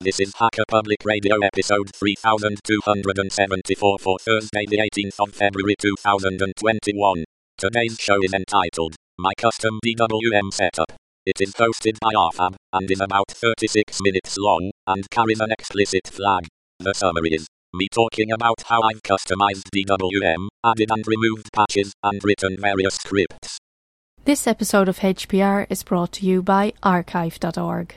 This is Hacker Public Radio episode 3274 for Thursday, the 18th of February 2021. Today's show is entitled My Custom DWM Setup. It is hosted by arfab and is about 36 minutes long and carries an explicit flag. The summary is me talking about how I've customized DWM, added and removed patches, and written various scripts. This episode of HPR is brought to you by archive.org.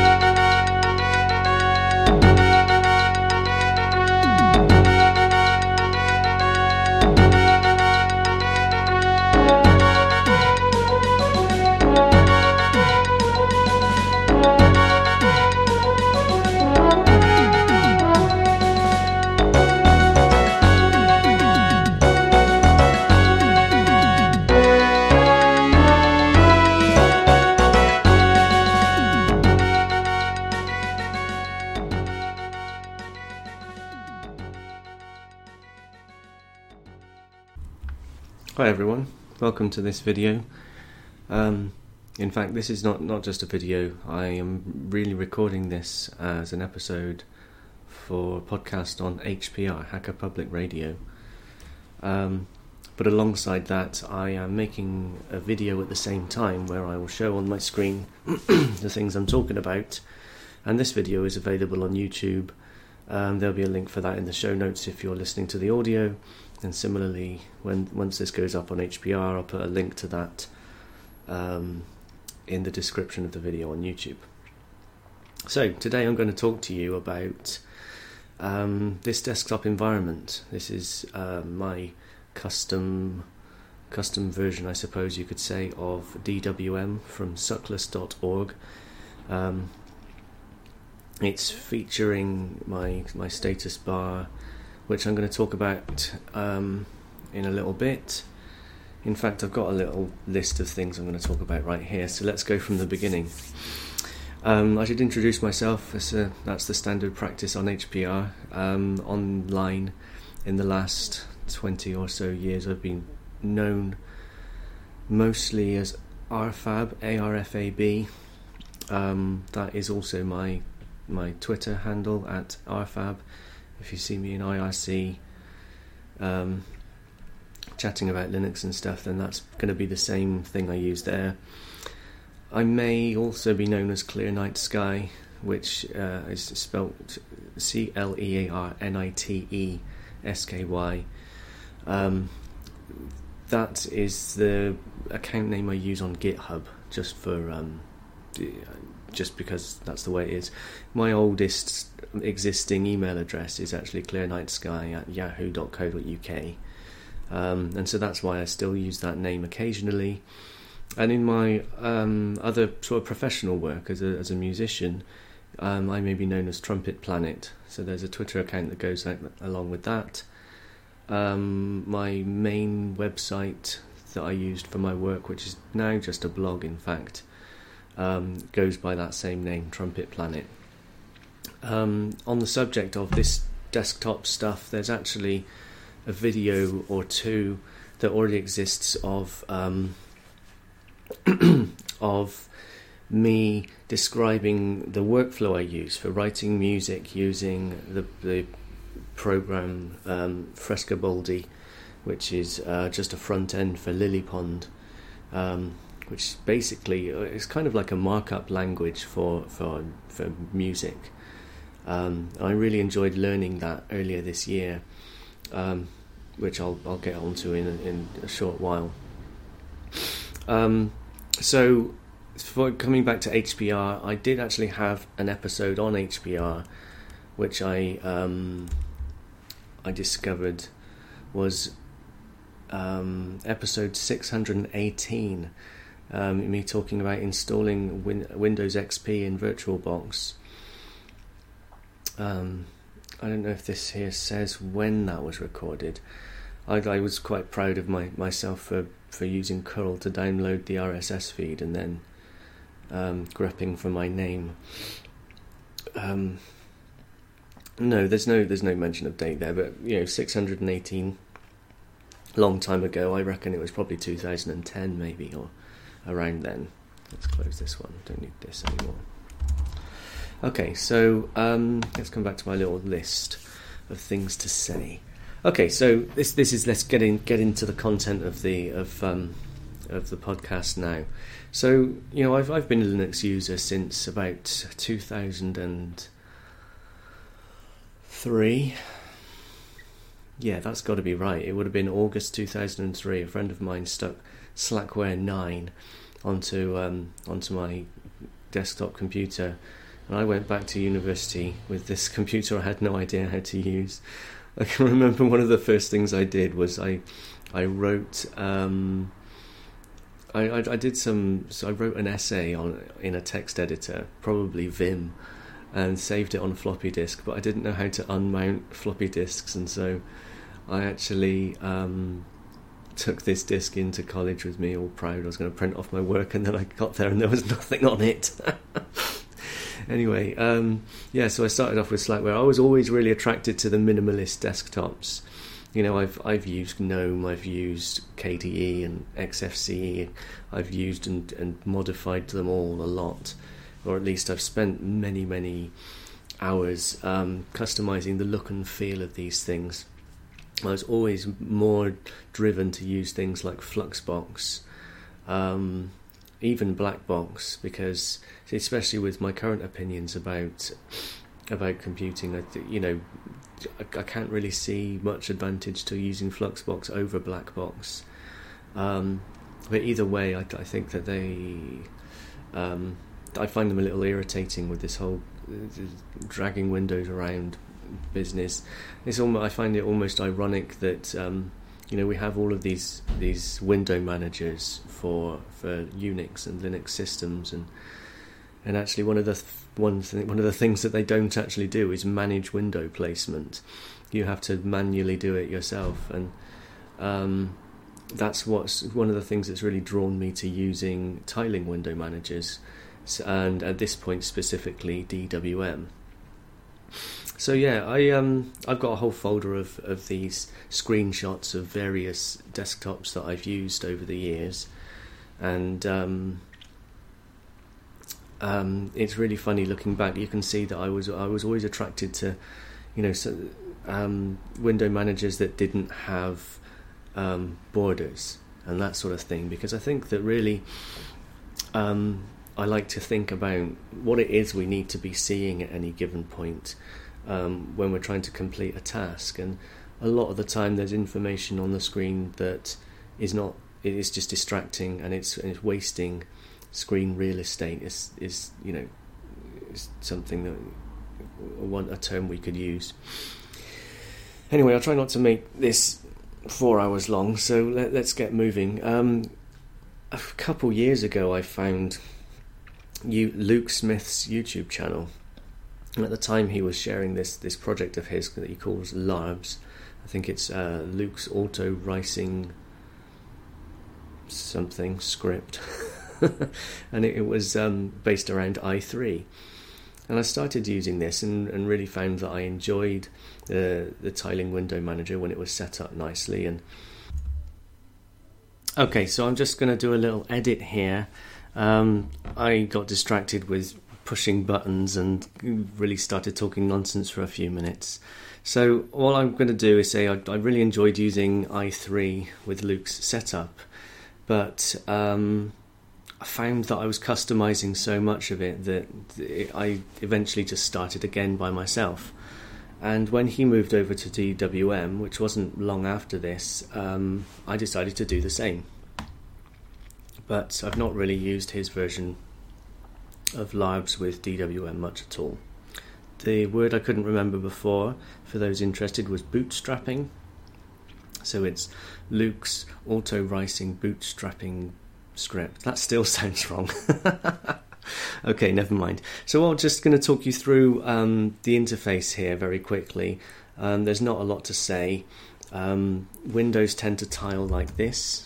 Hi everyone, welcome to this video. Um, in fact, this is not, not just a video, I am really recording this as an episode for a podcast on HPR, Hacker Public Radio. Um, but alongside that, I am making a video at the same time where I will show on my screen the things I'm talking about. And this video is available on YouTube. Um, there'll be a link for that in the show notes if you're listening to the audio. And similarly, when once this goes up on HPR, I'll put a link to that um, in the description of the video on YouTube. So today I'm going to talk to you about um, this desktop environment. This is uh, my custom custom version, I suppose you could say, of DWM from suckless.org. Um, it's featuring my my status bar which I'm going to talk about um, in a little bit. In fact, I've got a little list of things I'm going to talk about right here, so let's go from the beginning. Um, I should introduce myself, a, that's the standard practice on HPR. Um, online, in the last 20 or so years, I've been known mostly as RFAB, ARFAB. Um, that is also my my Twitter handle at arfab if you see me in IRC um, chatting about Linux and stuff, then that's going to be the same thing I use there. I may also be known as Clear Night Sky, which uh, is spelt C L E A R N I T E S K Y. Um, that is the account name I use on GitHub, just for um, just because that's the way it is. My oldest existing email address is actually clearnightsky at yahoo.co.uk. Um, and so that's why I still use that name occasionally. And in my um, other sort of professional work as a, as a musician, um, I may be known as Trumpet Planet. So there's a Twitter account that goes along with that. Um, my main website that I used for my work, which is now just a blog, in fact, um, goes by that same name, Trumpet Planet. Um, on the subject of this desktop stuff, there's actually a video or two that already exists of um, of me describing the workflow I use for writing music using the, the program um, Frescobaldi, which is uh, just a front end for Lilypond. Um, which basically uh, is kind of like a markup language for for for music. Um, I really enjoyed learning that earlier this year, um, which I'll I'll get onto in in a short while. Um, so, for coming back to HPR, I did actually have an episode on HPR, which I um, I discovered was um, episode six hundred and eighteen um, me talking about installing Win- Windows XP in VirtualBox. Um, I don't know if this here says when that was recorded. I, I was quite proud of my, myself for, for using curl to download the RSS feed and then um, grepping for my name. Um, no, there's no there's no mention of date there, but you know, 618 long time ago. I reckon it was probably 2010, maybe, or around then. Let's close this one. Don't need this anymore. Okay, so um, let's come back to my little list of things to say. Okay, so this this is let's get in get into the content of the of um, of the podcast now. So you know I've I've been a Linux user since about 2003. Yeah, that's got to be right. It would have been August 2003. A friend of mine stuck Slackware 9 onto um, onto my desktop computer and I went back to university with this computer I had no idea how to use. I can remember one of the first things I did was I I wrote um, I, I, I did some so I wrote an essay on in a text editor, probably Vim, and saved it on floppy disk. But I didn't know how to unmount floppy disks, and so I actually um, took this disk into college with me, all proud. I was going to print off my work, and then I got there and there was nothing on it. anyway, um, yeah, so I started off with Slackware. I was always really attracted to the minimalist desktops. You know, I've I've used GNOME, I've used KDE and XFCE, I've used and, and modified them all a lot, or at least I've spent many many hours um, customizing the look and feel of these things. I was always more driven to use things like Fluxbox, um, even Blackbox, because especially with my current opinions about about computing, I th- you know, I, I, can't really see much advantage to using Fluxbox over Blackbox. Um, but either way, I, I think that they, um, I find them a little irritating with this whole uh, dragging windows around business. It's almost, I find it almost ironic that um, you know we have all of these these window managers for for Unix and Linux systems and and actually one of the th- one thing, one of the things that they don't actually do is manage window placement. You have to manually do it yourself, and um, that's what's one of the things that's really drawn me to using tiling window managers, and at this point specifically DWM. So yeah, I um I've got a whole folder of, of these screenshots of various desktops that I've used over the years, and um, um, it's really funny looking back. You can see that I was I was always attracted to, you know, so, um, window managers that didn't have um, borders and that sort of thing. Because I think that really um, I like to think about what it is we need to be seeing at any given point um, when we're trying to complete a task and a lot of the time there's information on the screen that is not it is just distracting and it's, and it's wasting screen real estate is is you know is something that one a term we could use. Anyway, I'll try not to make this four hours long, so let, us get moving. Um, a couple years ago, I found you, Luke Smith's YouTube channel. At the time, he was sharing this this project of his that he calls Larbs. I think it's uh, Luke's auto ricing something script. and it, it was um, based around i3. And I started using this and, and really found that I enjoyed the, the tiling window manager when it was set up nicely. And okay, so I'm just going to do a little edit here. Um, I got distracted with pushing buttons and really started talking nonsense for a few minutes. So all I'm going to do is say I, I really enjoyed using i3 with Luke's setup, but um, I found that I was customizing so much of it that I eventually just started again by myself. And when he moved over to DWM, which wasn't long after this, um, I decided to do the same. But I've not really used his version of Larbs with DWM much at all. The word I couldn't remember before, for those interested, was bootstrapping. So it's Luke's auto ricing bootstrapping script. That still sounds wrong. okay, never mind. So I'm just going to talk you through um, the interface here very quickly. Um, there's not a lot to say. Um, windows tend to tile like this.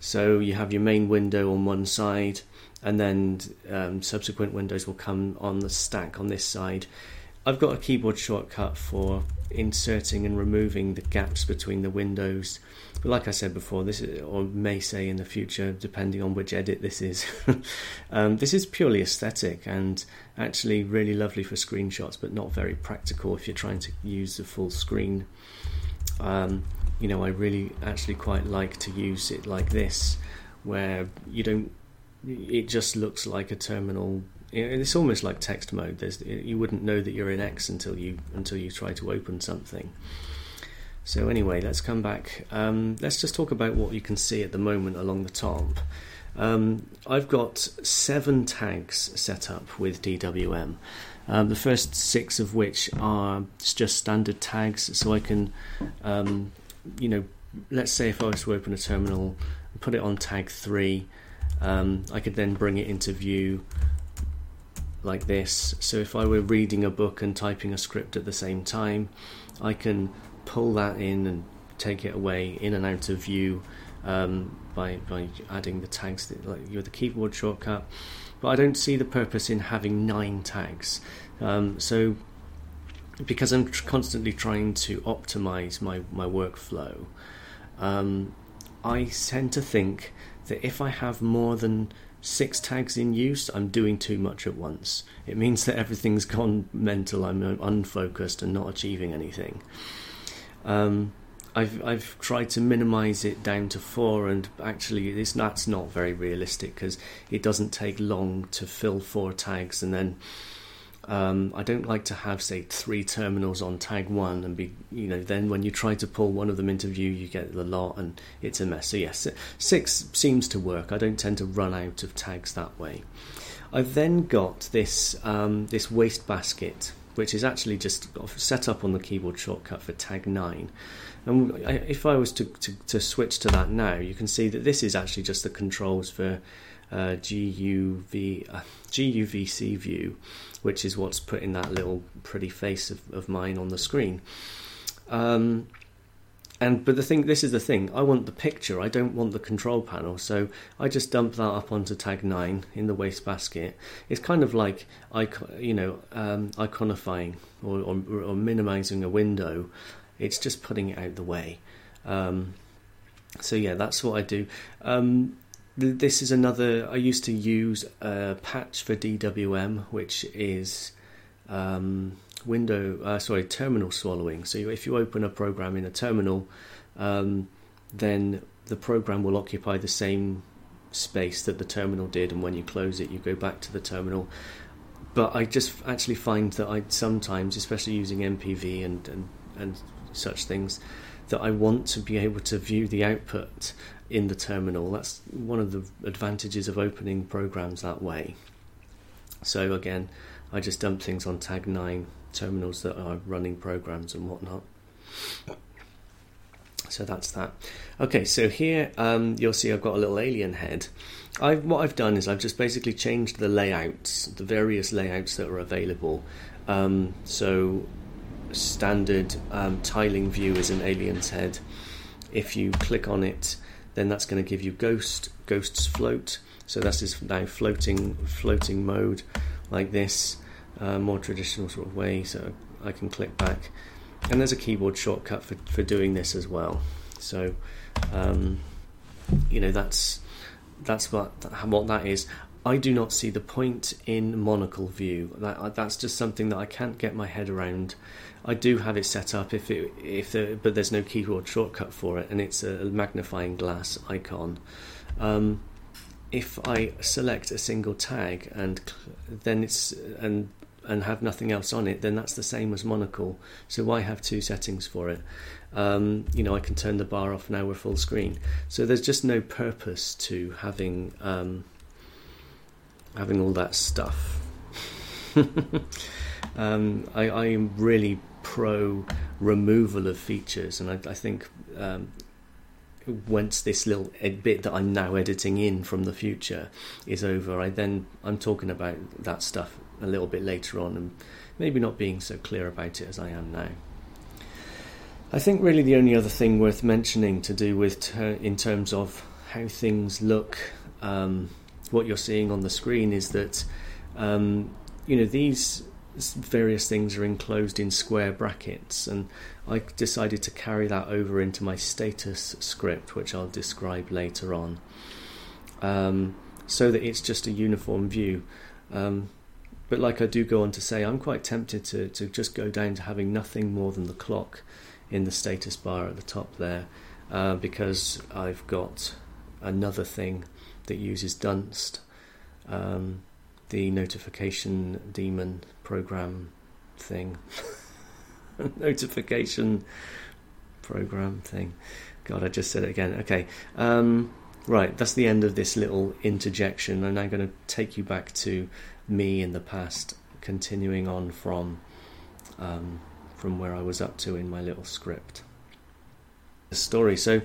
So you have your main window on one side, and then um, subsequent windows will come on the stack on this side. I've got a keyboard shortcut for inserting and removing the gaps between the windows. But like I said before, this is, or may say in the future, depending on which edit this is, um, this is purely aesthetic and actually really lovely for screenshots, but not very practical if you're trying to use the full screen. Um, you know, I really actually quite like to use it like this, where you don't. It just looks like a terminal it's almost like text mode. There's, you wouldn't know that you're in X until you until you try to open something. So anyway, let's come back. Um, let's just talk about what you can see at the moment along the top. Um, I've got seven tags set up with DWM. Um, the first six of which are just standard tags, so I can, um, you know, let's say if I was to open a terminal, put it on tag three, um, I could then bring it into view like this. So if I were reading a book and typing a script at the same time, I can pull that in and take it away in and out of view um, by by adding the tags that, like with the keyboard shortcut. But I don't see the purpose in having nine tags. Um, so because I'm tr- constantly trying to optimize my my workflow, um, I tend to think that if I have more than six tags in use, I'm doing too much at once. It means that everything's gone mental, I'm unfocused and not achieving anything. Um, I've I've tried to minimise it down to four, and actually, this that's not very realistic because it doesn't take long to fill four tags, and then um, I don't like to have, say, three terminals on tag one and be, you know, then when you try to pull one of them into view, you get the lot and it's a mess. So, yes, six seems to work. I don't tend to run out of tags that way. I've then got this, um, this wastebasket, which is actually just set up on the keyboard shortcut for tag nine. And if I was to, to, to switch to that now, you can see that this is actually just the controls for uh, GUV, uh, GUVC view, which is what's putting that little pretty face of, of mine on the screen. Um, and but the thing, this is the thing. I want the picture. I don't want the control panel. So I just dump that up onto tag nine in the wastebasket. It's kind of like you know um, iconifying or, or, or, minimizing a window. It's just putting it out the way. Um, so yeah, that's what I do. Um, this is another. I used to use a patch for DWM, which is um, window, uh, sorry, terminal swallowing. So if you open a program in a terminal, um, then the program will occupy the same space that the terminal did, and when you close it, you go back to the terminal. But I just actually find that I sometimes, especially using MPV and, and, and such things, that I want to be able to view the output in the terminal. That's one of the advantages of opening programs that way. So again, I just dump things on tag 9 terminals that are running programs and whatnot. So that's that. Okay, so here um, you'll see I've got a little alien head. I've, what I've done is I've just basically changed the layouts, the various layouts that are available. Um, so standard um, tiling view is an alien's head. If you click on it, then that's going to give you ghost, ghosts float. So that's this now floating, floating mode like this, uh, more traditional sort of way. So I can click back, and there's a keyboard shortcut for for doing this as well. So, um, you know that's that's what what that is. I do not see the point in monocle view. That that's just something that I can't get my head around. I do have it set up if it if the, but there's no keyboard shortcut for it, and it's a magnifying glass icon. Um, if I select a single tag and then it's and and have nothing else on it, then that's the same as monocle. So why have two settings for it? Um, you know, I can turn the bar off now we're full screen. So there's just no purpose to having um, having all that stuff. um, I am really pro removal of features, and I, I think um, once this little bit that I'm now editing in from the future is over, I then I'm talking about that stuff a little bit later on, and maybe not being so clear about it as I am now. I think really the only other thing worth mentioning to do with ter- in terms of how things look, um, what you're seeing on the screen is that um, you know these various things are enclosed in square brackets, and I decided to carry that over into my status script, which I'll describe later on, um, so that it's just a uniform view. Um, but like I do go on to say, I'm quite tempted to, to just go down to having nothing more than the clock in the status bar at the top there, uh, because I've got another thing that uses Dunst. Um, the notification daemon program thing. notification program thing. God, I just said it again. Okay. Um, right, that's the end of this little interjection. I'm now going to take you back to me in the past, continuing on from um, from where I was up to in my little script. The story. So,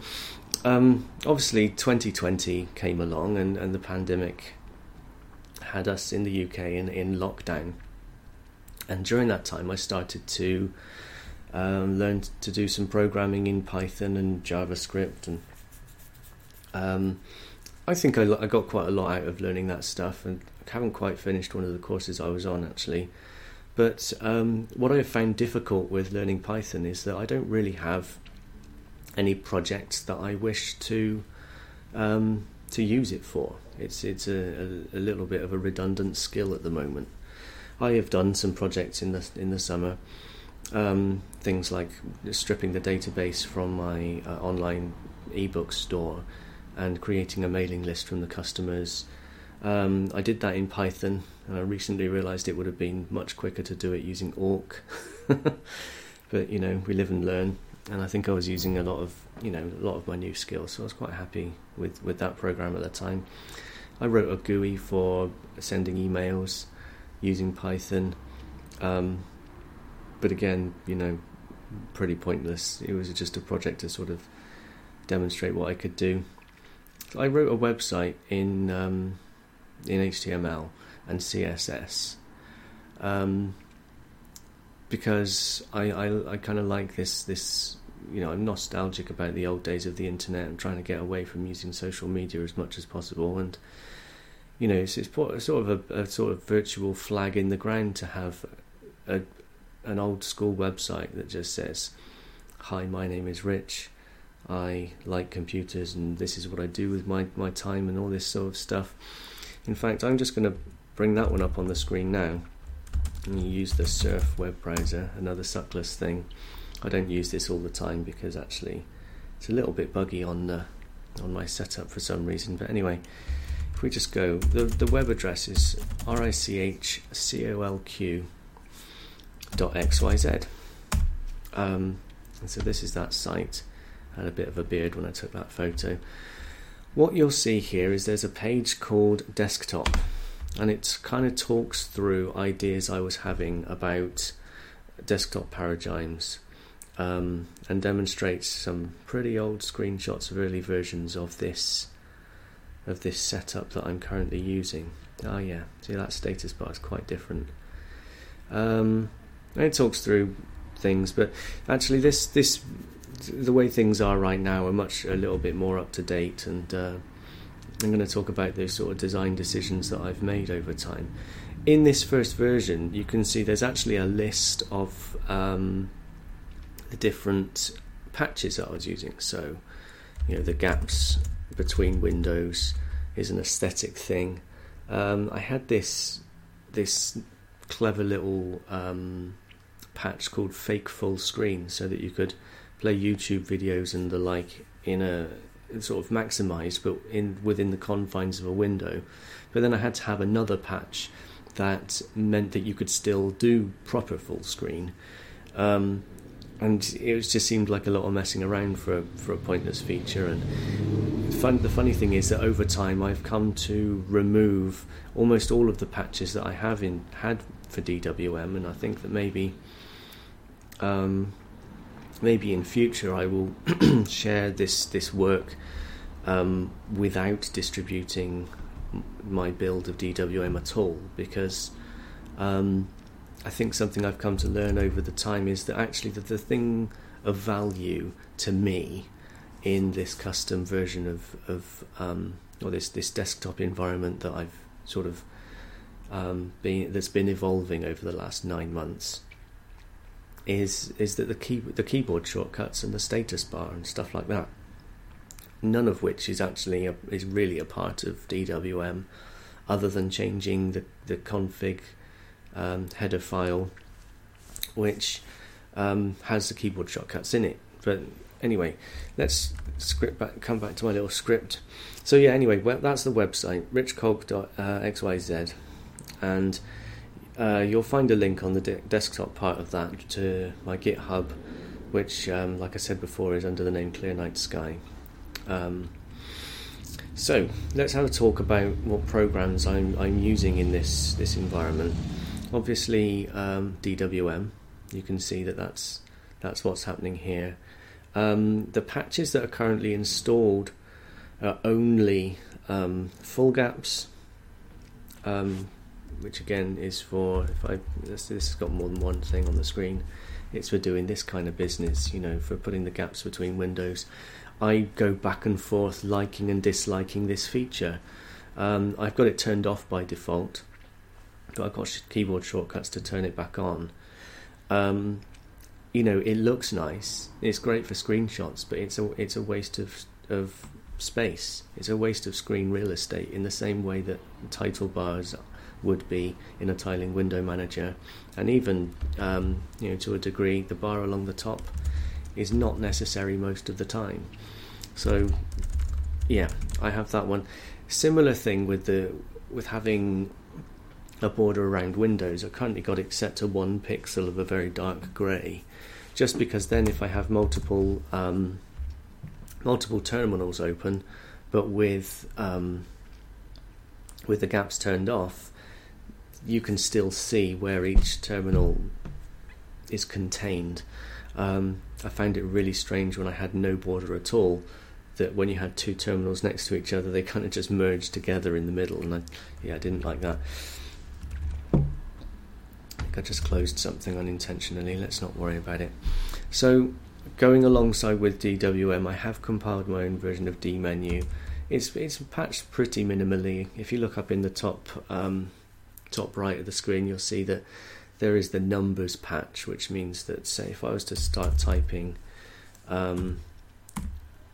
um, obviously, 2020 came along, and, and the pandemic had us in the UK in, in lockdown. And during that time, I started to um, learn to do some programming in Python and JavaScript, and um, I think I, I, got quite a lot out of learning that stuff. And I haven't quite finished one of the courses I was on actually. But um, what I have found difficult with learning Python is that I don't really have any projects that I wish to um, to use it for. It's it's a, a, a, little bit of a redundant skill at the moment. I have done some projects in the in the summer, um, things like stripping the database from my uh, online ebook store and creating a mailing list from the customers. Um, I did that in Python, and I recently realised it would have been much quicker to do it using awk. but you know, we live and learn and I think I was using a lot of you know a lot of my new skills, so I was quite happy with with that program at the time. I wrote a GUI for sending emails using Python, um, but again, you know, pretty pointless. It was just a project to sort of demonstrate what I could do. I wrote a website in um, in HTML and CSS. Um, because I, I, I kind of like this this you know I'm nostalgic about the old days of the internet and trying to get away from using social media as much as possible. And you know it's, it's sort of a, a, sort of virtual flag in the ground to have a an old school website that just says hi my name is Rich. I like computers and this is what I do with my my time and all this sort of stuff. In fact I'm just going to bring that one up on the screen now and you use the Surf web browser, another suckless thing. I don't use this all the time because actually it's a little bit buggy on the on my setup for some reason. But anyway, if we just go, the the web address is richcolq dot xyz. Um, and so this is that site. I had a bit of a beard when I took that photo. What you'll see here is there's a page called desktop and it kind of talks through ideas I was having about desktop paradigms um, and demonstrates some pretty old screenshots of early versions of this of this setup that I'm currently using. Oh yeah, see that status bar is quite different. Um, it talks through things, but actually this this the way things are right now are much a little bit more up to date and. Uh, I'm going to talk about those sort of design decisions that I've made over time. In this first version, you can see there's actually a list of um, the different patches that I was using. So, you know, the gaps between windows is an aesthetic thing. Um, I had this this clever little um, patch called Fake Full Screen, so that you could play YouTube videos and the like in a sort of maximized, but in within the confines of a window. But then I had to have another patch that meant that you could still do proper full screen. Um, and it just seemed like a lot of messing around for a, for a pointless feature. And fun, the funny thing is that over time I've come to remove almost all of the patches that I have in had for DWM, and I think that maybe um, maybe in future I will share this this work um, without distributing my build of DWM at all because um, I think something I've come to learn over the time is that actually the, the thing of value to me in this custom version of of um, or this this desktop environment that I've sort of um, being, that's been evolving over the last nine months is is that the key the keyboard shortcuts and the status bar and stuff like that, none of which is actually a, is really a part of DWM, other than changing the the config um, header file, which um, has the keyboard shortcuts in it. But anyway, let's script back, come back to my little script. So yeah, anyway, well, that's the website richcolq.xyz, and uh, you'll find a link on the de- desktop part of that to my GitHub, which, um, like I said before, is under the name Clear Night Sky. Um, so let's have a talk about what programs I'm, I'm using in this this environment. Obviously, um, DWM. You can see that that's that's what's happening here. Um, the patches that are currently installed are only um, full gaps, um, which again is for if I this, this has got more than one thing on the screen. It's for doing this kind of business, you know, for putting the gaps between windows. I go back and forth liking and disliking this feature. Um, I've got it turned off by default, but I've got keyboard shortcuts to turn it back on. Um, you know, it looks nice. It's great for screenshots, but it's a it's a waste of of space. It's a waste of screen real estate in the same way that title bars would be in a tiling window manager, and even um, you know to a degree, the bar along the top is not necessary most of the time. So, yeah, I have that one. Similar thing with the with having a border around windows. I currently got it set to one pixel of a very dark grey, just because then if I have multiple um, multiple terminals open, but with um, with the gaps turned off, you can still see where each terminal is contained. Um, I found it really strange when I had no border at all. That when you had two terminals next to each other, they kind of just merged together in the middle, and I, yeah, I didn't like that. I just closed something unintentionally. Let's not worry about it. So going alongside with DWM, I have compiled my own version of dmenu. It's it's patched pretty minimally. If you look up in the top um, top right of the screen, you'll see that there is the numbers patch, which means that say if I was to start typing um,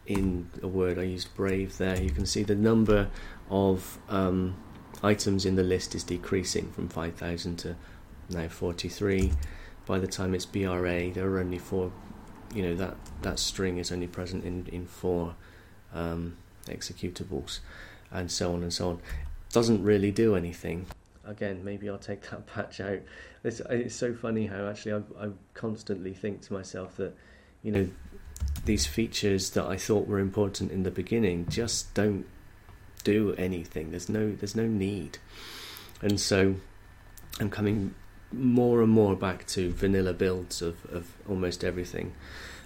in a word, I used brave there. You can see the number of um, items in the list is decreasing from 5,000 to now 43. By the time it's BRA, there are only four you know that that string is only present in in four um, executables, and so on and so on. Doesn't really do anything. Again, maybe I'll take that patch out. It's, it's so funny how actually I, I constantly think to myself that you know these features that I thought were important in the beginning just don't do anything. There's no there's no need, and so I'm coming more and more back to vanilla builds of, of almost everything.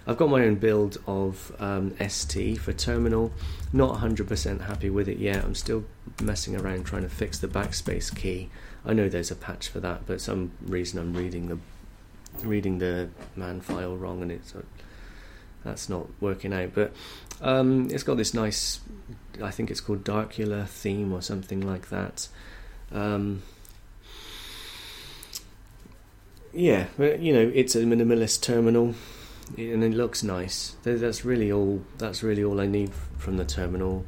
I've got my own build of um, ST for terminal. Not 100% happy with it yet. I'm still messing around trying to fix the backspace key. I know there's a patch for that, but some reason I'm reading the reading the man file wrong, and it's uh, that's not working out. But um, it's got this nice, I think it's called Dracula theme or something like that. Um, yeah, you know, it's a minimalist terminal, and it looks nice. That's really all. That's really all I need from the terminal.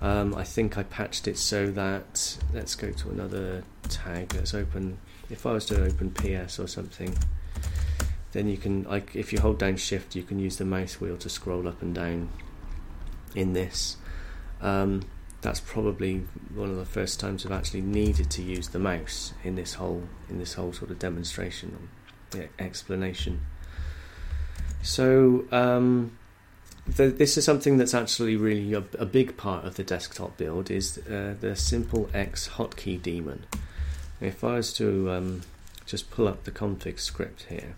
Um, I think I patched it so that let's go to another tag. Let's open. If I was to open PS or something, then you can. Like, if you hold down Shift, you can use the mouse wheel to scroll up and down. In this, um, that's probably one of the first times I've actually needed to use the mouse in this whole in this whole sort of demonstration and explanation. So um, the, this is something that's actually really a, a, big part of the desktop build is uh, the Simple X hotkey daemon. If I was to um, just pull up the config script here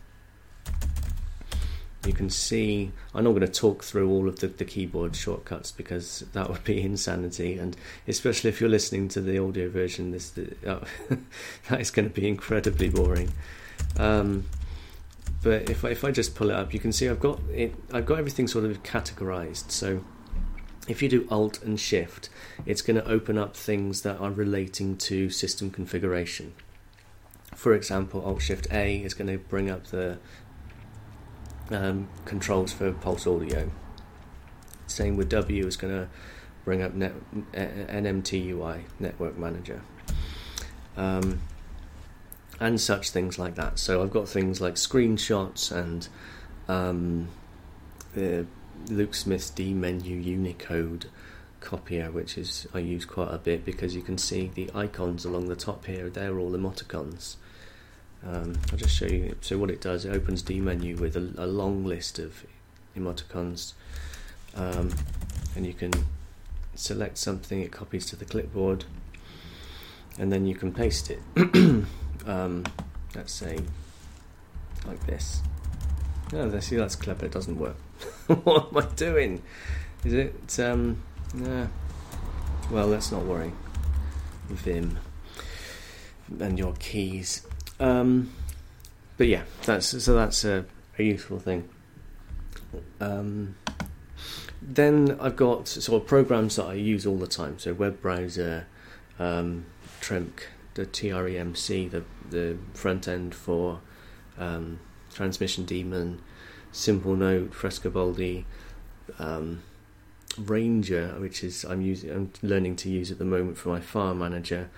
you can see I'm not going to talk through all of the, the keyboard shortcuts because that would be insanity and especially if you're listening to the audio version this oh, that is going to be incredibly boring um, but if I, if I just pull it up you can see I've got it I've got everything sort of categorized so if you do Alt and Shift, it's going to open up things that are relating to system configuration. For example, Alt Shift A is going to bring up the um, controls for Pulse Audio. Same with W is going to bring up net, NMTUI, Network Manager. Um, and such things like that. So I've got things like screenshots and um, the Luke Smith's dmenu Unicode copier, which is I use quite a bit because you can see the icons along the top here. They're all emoticons. Um, I'll just show you. So what it does, it opens dmenu with a, a long list of emoticons, um, and you can select something. It copies to the clipboard, and then you can paste it. um, let's say like this. Oh, see, that's clever. It doesn't work. what am I doing? Is it? Um, nah. Well, let's not worry. Vim and your keys. Um, but yeah, that's so that's a, a useful thing. Um, then I've got sort of programs that I use all the time. So web browser, um, Tremc, the TREMC, the the front end for um, Transmission Daemon, Simplenote, Frescobaldi, um, Ranger, which is I'm using, I'm learning to use at the moment for my file manager.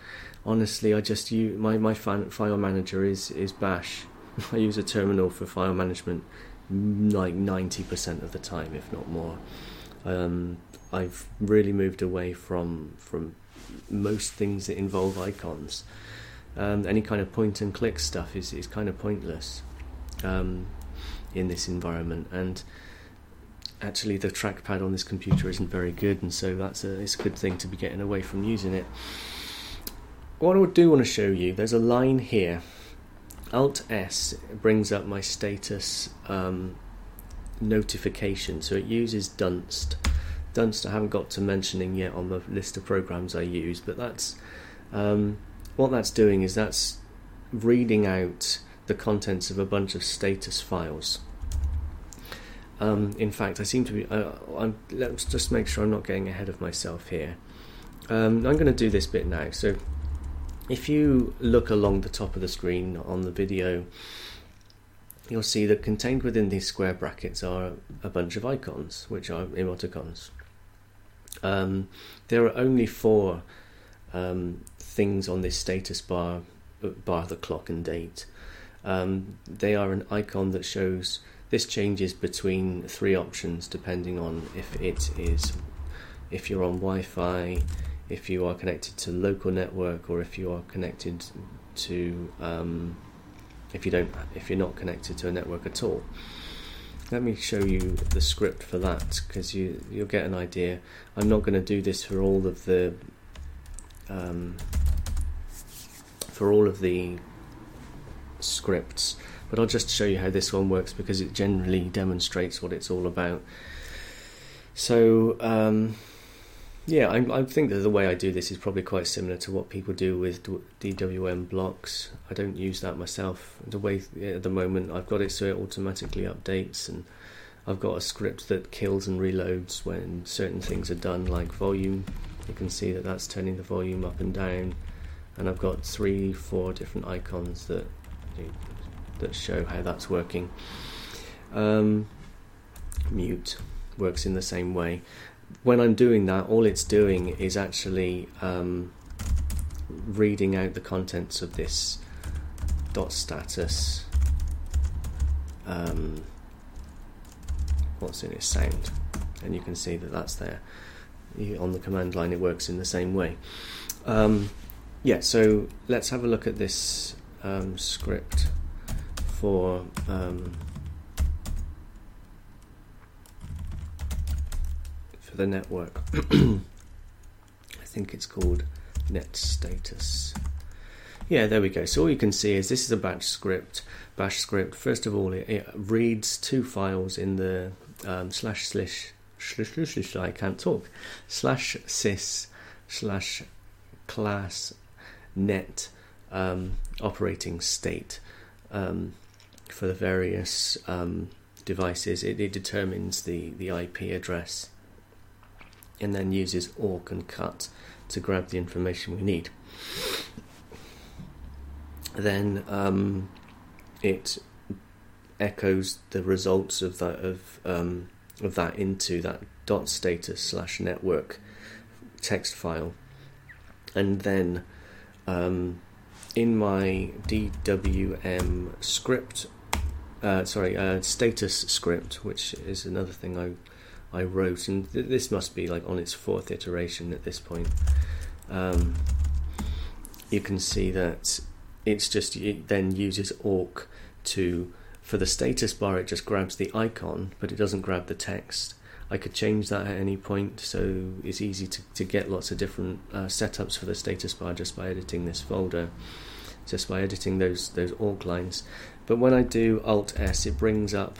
Honestly, I just use my my file manager is is Bash. I use a terminal for file management like ninety percent of the time, if not more. Um, I've really moved away from from most things that involve icons. Um, any kind of point and click stuff is is kind of pointless um, in this environment, and actually the trackpad on this computer isn't very good, and so that's a it's a good thing to be getting away from using it. What I do want to show you, there's a line here. Alt S brings up my status um, notification, so it uses Dunst. Dunst I haven't got to mentioning yet on the list of programs I use, but that's um, what that's doing is that's reading out the contents of a bunch of status files. Um, in fact, I seem to be. Uh, let's just make sure I'm not getting ahead of myself here. Um, I'm going to do this bit now. So, if you look along the top of the screen on the video, you'll see that contained within these square brackets are a bunch of icons, which are emoticons. Um, there are only four um, things on this status bar, bar the clock and date. Um, they are an icon that shows this changes between three options depending on if it is if you're on Wi-Fi, if you are connected to local network, or if you are connected to um, if you don't if you're not connected to a network at all. Let me show you the script for that because you you'll get an idea. I'm not going to do this for all of the um, for all of the scripts but I'll just show you how this one works because it generally demonstrates what it's all about. So, um, yeah, I, I, think that the way I do this is probably quite similar to what people do with DWM blocks. I don't use that myself. The way at the moment I've got it so it automatically updates, and I've got a script that kills and reloads when certain things are done, like volume. You can see that that's turning the volume up and down, and I've got three, four different icons that that show how that's working. Um, mute works in the same way. When I'm doing that, all it's doing is actually um, reading out the contents of this dot status. Um, what's in its sound, and you can see that that's there. on the command line, it works in the same way. Um, yeah, so let's have a look at this um, script for for the network. I think it's called net status. Yeah, there we go. So all you can see is this is a batch script. Bash script. First of all, it, it reads two files in the um, slash slash slash I can't talk slash sys slash class net um, operating state. Um, for the various um, devices, it, it, determines the, the IP address and then uses awk and cut to grab the information we need. Then um, it echoes the results of that of um, of that into that dot status slash network text file, and then um, in my DWM script, uh, sorry, uh, status script, which is another thing I I wrote, and th- this must be like on its fourth iteration at this point. Um, you can see that it's just it then uses awk to for the status bar it just grabs the icon but it doesn't grab the text I could change that at any point so it's easy to, to get lots of different uh, setups for the status bar just by editing this folder just by editing those those awk lines but when I do alt S it brings up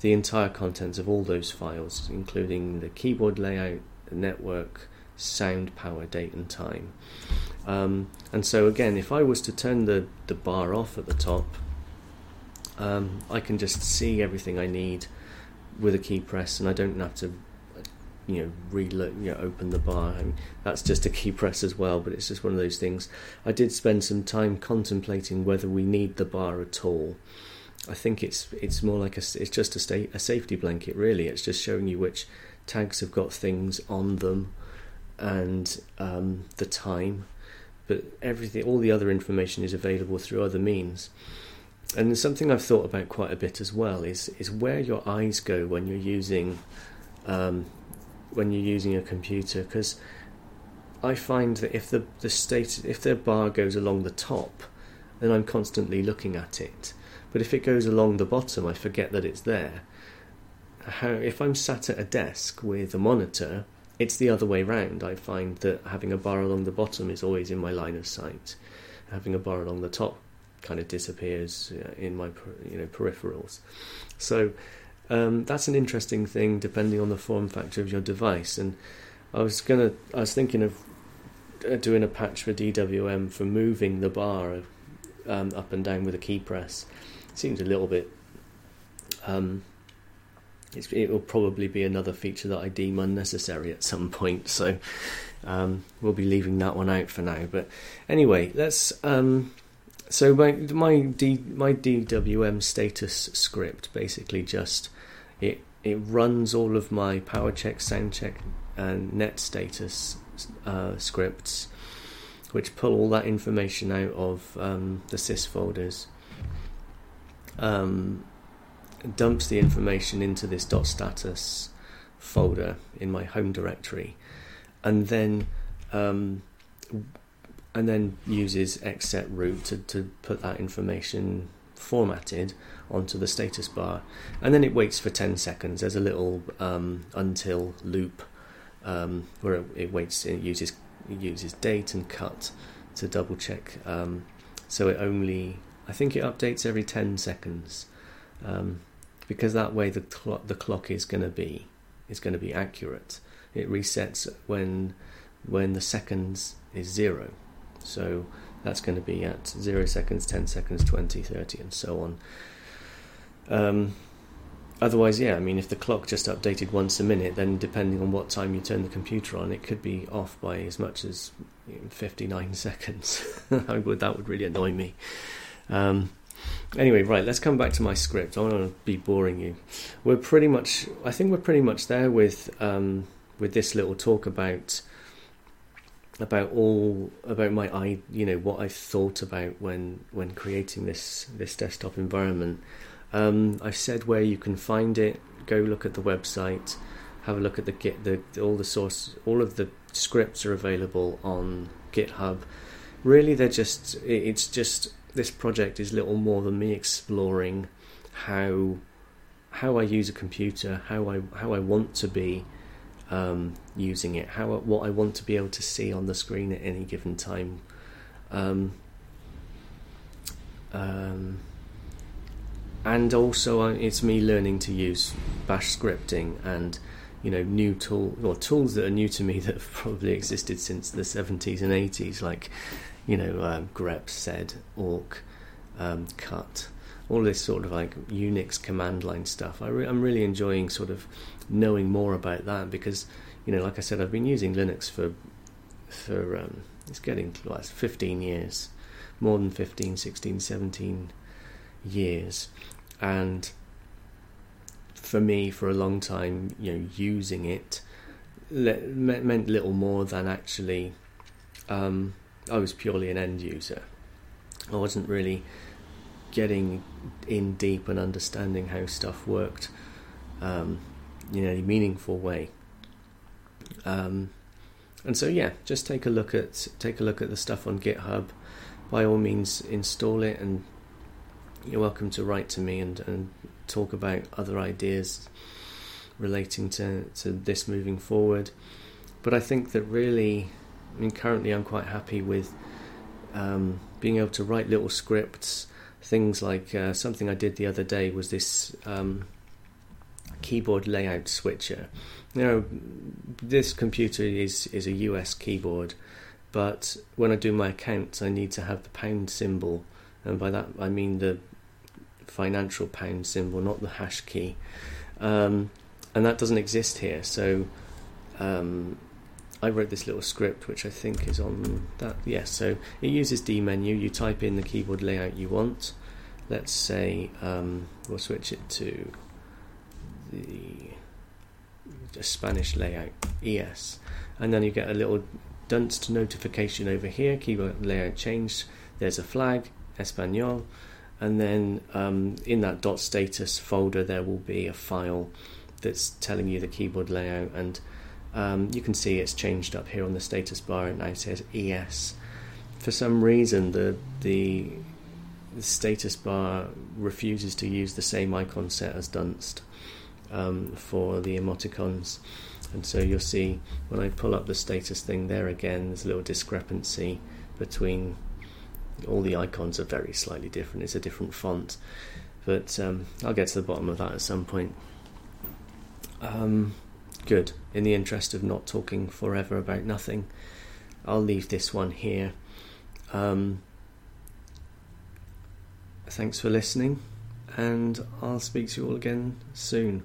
the entire contents of all those files including the keyboard layout the network sound power date and time um, and so again if I was to turn the, the bar off at the top um, I can just see everything I need with a key press, and I don't have to, you know, reload, you know, open the bar. That's just a key press as well, but it's just one of those things. I did spend some time contemplating whether we need the bar at all. I think it's it's more like a it's just a state a safety blanket really. It's just showing you which tags have got things on them and um, the time, but everything all the other information is available through other means and something I've thought about quite a bit as well is is where your eyes go when you're using um, when you're using a computer because I find that if the the state if the bar goes along the top, then I'm constantly looking at it. But if it goes along the bottom, I forget that it's there. How if I'm sat at a desk with a monitor, it's the other way round. I find that having a bar along the bottom is always in my line of sight. Having a bar along the top kind of disappears uh, in my you know peripherals. So um, that's an interesting thing, depending on the form factor of your device. And I was gonna, I was thinking of uh, doing a patch for DWM for moving the bar um, up and down with a key press. Seems a little bit. Um, it will probably be another feature that I deem unnecessary at some point. So um, we'll be leaving that one out for now. But anyway, let's um, so my my D, my DWM status script basically just it it runs all of my power check, sound check, and net status uh, scripts, which pull all that information out of um, the sys folders. Um, dumps the information into this dot status folder in my home directory, and then um, and then uses xsetroot to, to put that information formatted onto the status bar. And then it waits for 10 seconds. There's a little um, until loop um, where it, it, waits, it uses, it uses date and cut to double check. Um, so it only, I think it updates every 10 seconds. Um, because that way the, cl- the clock is going to be is going to be accurate. It resets when when the seconds is zero. So that's going to be at 0 seconds, 10 seconds, 20, 30, and so on. Um, otherwise, yeah, I mean, if the clock just updated once a minute, then depending on what time you turn the computer on, it could be off by as much as 59 seconds. that would really annoy me. Um, anyway, right, let's come back to my script. I don't want to be boring you. We're pretty much, I think we're pretty much there with um, with this little talk about about all about my I you know what I thought about when when creating this this desktop environment. Um, I've said where you can find it. Go look at the website. Have a look at the git the all the source all of the scripts are available on GitHub. Really, they're just it's just this project is little more than me exploring how how I use a computer, how I how I want to be um, using it, how what I want to be able to see on the screen at any given time. Um, um, and also, uh, it's me learning to use Bash scripting and you know new tool or tools that are new to me that have probably existed since the 70s and 80s, like you know uh, grep, sed, awk, um, cut all this sort of like Unix command line stuff. I am really enjoying sort of knowing more about that because you you know, like I said, I've been using Linux for for um, it's getting well, it's 15 years, more than 15, 16, 17 years, and for me, for a long time, you know, using it le- meant little more than actually. Um, I was purely an end user. I wasn't really getting in deep and understanding how stuff worked, um, in a meaningful way. Um, and so yeah, just take a look at take a look at the stuff on GitHub. By all means, install it, and you're welcome to write to me and, and talk about other ideas relating to, to this moving forward. But I think that really, I mean, currently I'm quite happy with um, being able to write little scripts. Things like uh, something I did the other day was this um, keyboard layout switcher. You know, this computer is is a US keyboard, but when I do my accounts, I need to have the pound symbol, and by that I mean the financial pound symbol, not the hash key, um, and that doesn't exist here. So. Um, I wrote this little script which I think is on that. Yes, so it uses dmenu. You type in the keyboard layout you want. Let's say um, we'll switch it to the, Spanish layout, ES. And then you get a little dunst notification over here, keyboard layout changed. There's a flag, Espanol. And then um, in that dot status folder, there will be a file that's telling you the keyboard layout. And um, you can see it's changed up here on the status bar. It now it says ES. For some reason, the, the the status bar refuses to use the same icon set as Dunst um, for the emoticons. And so you'll see when I pull up the status thing there again, there's a little discrepancy between all the icons are very slightly different. It's a different font, but um, I'll get to the bottom of that at some point. Um, good. In the interest of not talking forever about nothing, I'll leave this one here. Um, thanks for listening, and I'll speak to you all again soon.